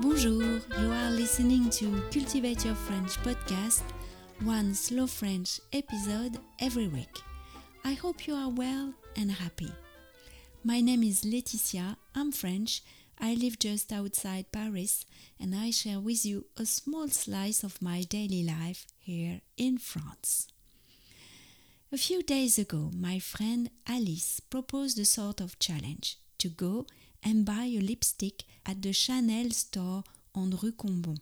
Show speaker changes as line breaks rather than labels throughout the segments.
Bonjour, you are listening to Cultivate Your French podcast, one slow French episode every week. I hope you are well and happy. My name is Laetitia, I'm French, I live just outside Paris, and I share with you a small slice of my daily life here in France. A few days ago, my friend Alice proposed a sort of challenge to go and buy a lipstick at the Chanel store on Rue Combon,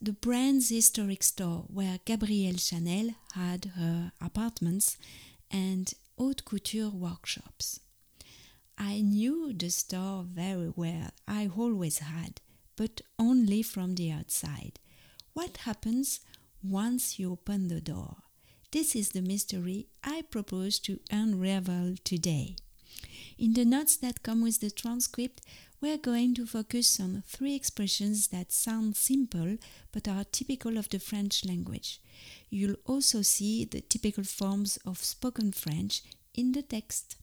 the brand's historic store where Gabrielle Chanel had her apartments and haute couture workshops. I knew the store very well, I always had, but only from the outside. What happens once you open the door? This is the mystery I propose to unravel today. In the notes that come with the transcript, we're going to focus on three expressions that sound simple but are typical of the French language. You'll also see the typical forms of spoken French in the text.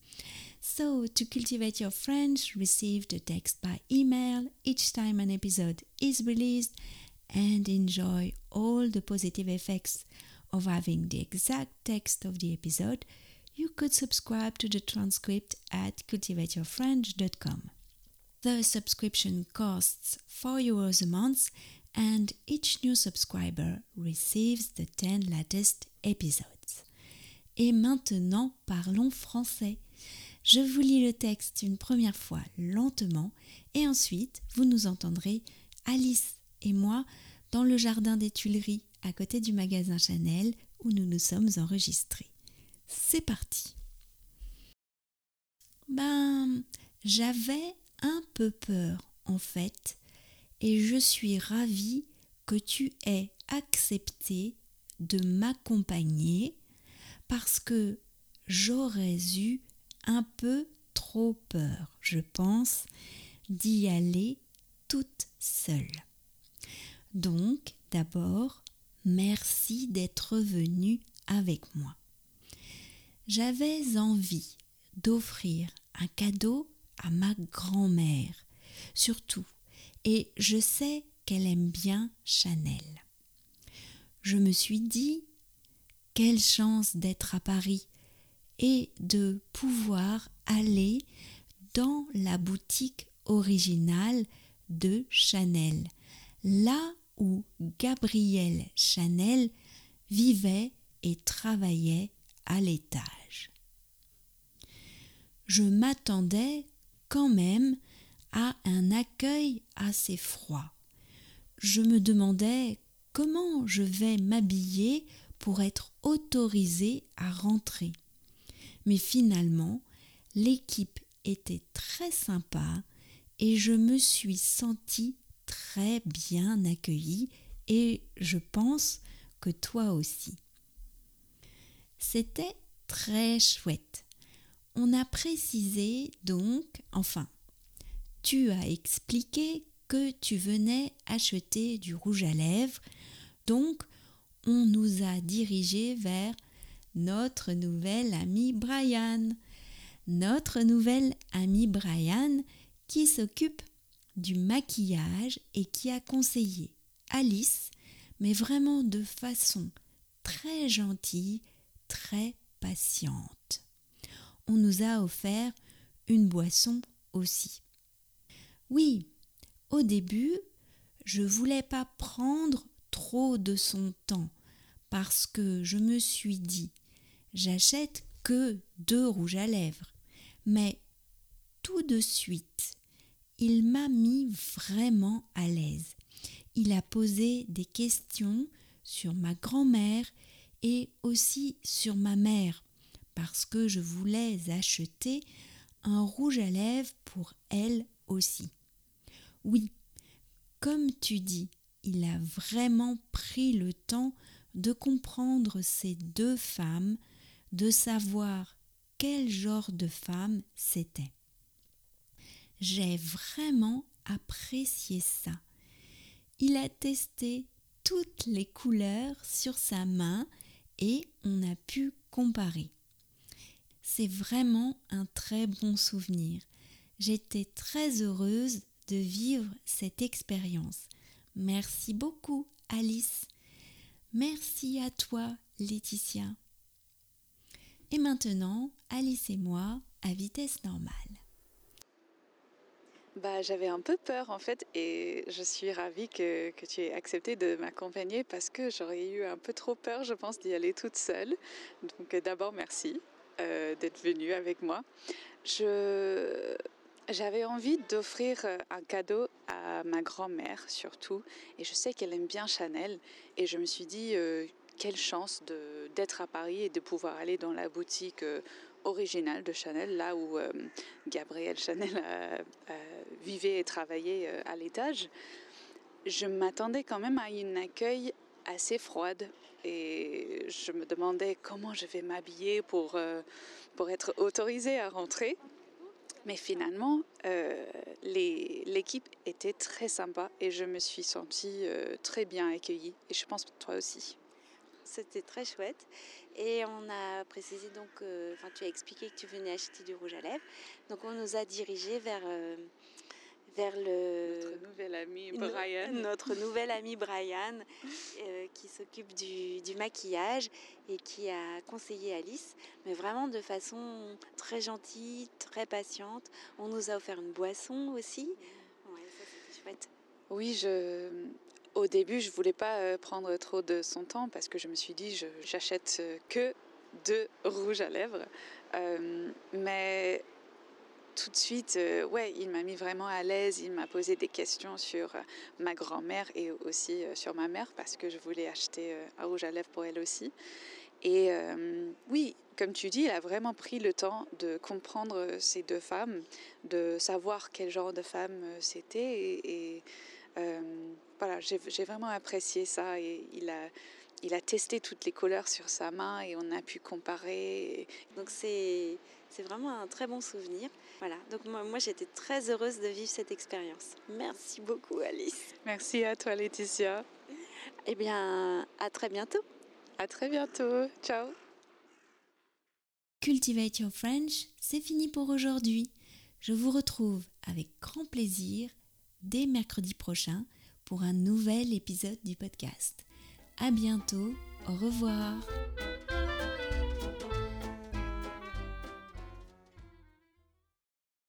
So, to cultivate your French, receive the text by email each time an episode is released and enjoy all the positive effects of having the exact text of the episode you could subscribe to the transcript at cultivateyourfrench.com. The subscription costs 4 euros a month and each new subscriber receives the 10 latest episodes. Et maintenant, parlons français. Je vous lis le texte une première fois lentement et ensuite vous nous entendrez, Alice et moi, dans le jardin des Tuileries à côté du magasin Chanel où nous nous sommes enregistrés. C'est parti. Ben, j'avais un peu peur en fait, et je suis ravie que tu aies accepté de m'accompagner parce que j'aurais eu un peu trop peur, je pense, d'y aller toute seule. Donc, d'abord, merci d'être venu avec moi j'avais envie d'offrir un cadeau à ma grand-mère, surtout, et je sais qu'elle aime bien Chanel. Je me suis dit, quelle chance d'être à Paris et de pouvoir aller dans la boutique originale de Chanel, là où Gabrielle Chanel vivait et travaillait à l'étage. Je m'attendais quand même à un accueil assez froid. Je me demandais comment je vais m'habiller pour être autorisée à rentrer. Mais finalement, l'équipe était très sympa et je me suis sentie très bien accueillie et je pense que toi aussi. C'était très chouette. On a précisé donc, enfin, tu as expliqué que tu venais acheter du rouge à lèvres, donc on nous a dirigé vers notre nouvel ami Brian. Notre nouvel ami Brian qui s'occupe du maquillage et qui a conseillé Alice, mais vraiment de façon très gentille, très patiente. On nous a offert une boisson aussi. Oui, au début, je voulais pas prendre trop de son temps parce que je me suis dit j'achète que deux rouges à lèvres. Mais tout de suite, il m'a mis vraiment à l'aise. Il a posé des questions sur ma grand-mère et aussi sur ma mère parce que je voulais acheter un rouge à lèvres pour elle aussi. Oui, comme tu dis, il a vraiment pris le temps de comprendre ces deux femmes, de savoir quel genre de femme c'était. J'ai vraiment apprécié ça. Il a testé toutes les couleurs sur sa main et on a pu comparer. C'est vraiment un très bon souvenir. J'étais très heureuse de vivre cette expérience. Merci beaucoup, Alice. Merci à toi, Laetitia. Et maintenant, Alice et moi à vitesse normale.
Bah, j'avais un peu peur en fait et je suis ravie que, que tu aies accepté de m'accompagner parce que j'aurais eu un peu trop peur, je pense, d'y aller toute seule. Donc d'abord, merci euh, d'être venue avec moi. Je, j'avais envie d'offrir un cadeau à ma grand-mère surtout et je sais qu'elle aime bien Chanel et je me suis dit euh, quelle chance de, d'être à Paris et de pouvoir aller dans la boutique euh, originale de Chanel, là où euh, Gabrielle Chanel vivait et travaillait euh, à l'étage. Je m'attendais quand même à un accueil assez froide et je me demandais comment je vais m'habiller pour, pour être autorisée à rentrer. Mais finalement, euh, l'équipe était très sympa et je me suis sentie euh, très bien accueillie. Et je pense toi aussi.
C'était très chouette. Et on a précisé donc, euh, enfin, tu as expliqué que tu venais acheter du rouge à lèvres. Donc, on nous a dirigés vers, euh, vers le.
Notre nouvel ami Brian.
Notre nouvel ami Brian, euh, qui s'occupe du, du maquillage et qui a conseillé Alice, mais vraiment de façon très gentille, très patiente. On nous a offert une boisson aussi. Ouais, ça c'était chouette.
Oui, je, au début, je voulais pas euh, prendre trop de son temps parce que je me suis dit, j'achète euh, que de rouge à lèvres. Euh, mais tout de suite, euh, ouais, il m'a mis vraiment à l'aise. Il m'a posé des questions sur euh, ma grand-mère et aussi euh, sur ma mère parce que je voulais acheter euh, un rouge à lèvres pour elle aussi. Et oui, comme tu dis, il a vraiment pris le temps de comprendre ces deux femmes, de savoir quel genre de femme c'était. Et, et, voilà, j'ai vraiment apprécié ça. Et il a, il a testé toutes les couleurs sur sa main et on a pu comparer.
Donc c'est c'est vraiment un très bon souvenir. Voilà, donc moi, moi j'étais très heureuse de vivre cette expérience. Merci beaucoup Alice.
Merci à toi, Laetitia.
Eh bien, à très bientôt.
À très bientôt. Ciao.
Cultivate Your French, c'est fini pour aujourd'hui. Je vous retrouve avec grand plaisir dès mercredi prochain pour un nouvel épisode du podcast. À bientôt, au revoir.